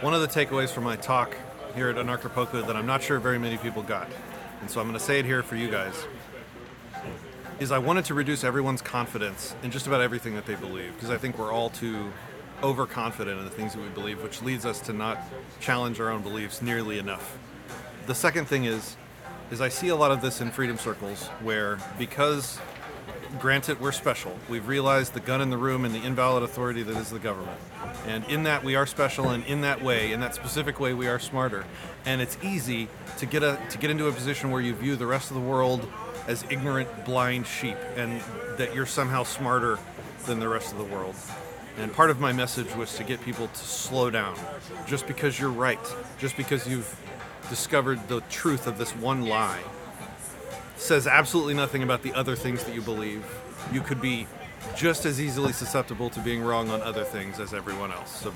one of the takeaways from my talk here at Anarchapulco that I'm not sure very many people got, and so I'm going to say it here for you guys, is I wanted to reduce everyone's confidence in just about everything that they believe, because I think we're all too overconfident in the things that we believe, which leads us to not challenge our own beliefs nearly enough. The second thing is, is I see a lot of this in freedom circles where because granted we're special. We've realized the gun in the room and the invalid authority that is the government. And in that we are special and in that way in that specific way we are smarter. And it's easy to get a to get into a position where you view the rest of the world as ignorant blind sheep and that you're somehow smarter than the rest of the world. And part of my message was to get people to slow down. Just because you're right just because you've discovered the truth of this one lie says absolutely nothing about the other things that you believe. You could be just as easily susceptible to being wrong on other things as everyone else. So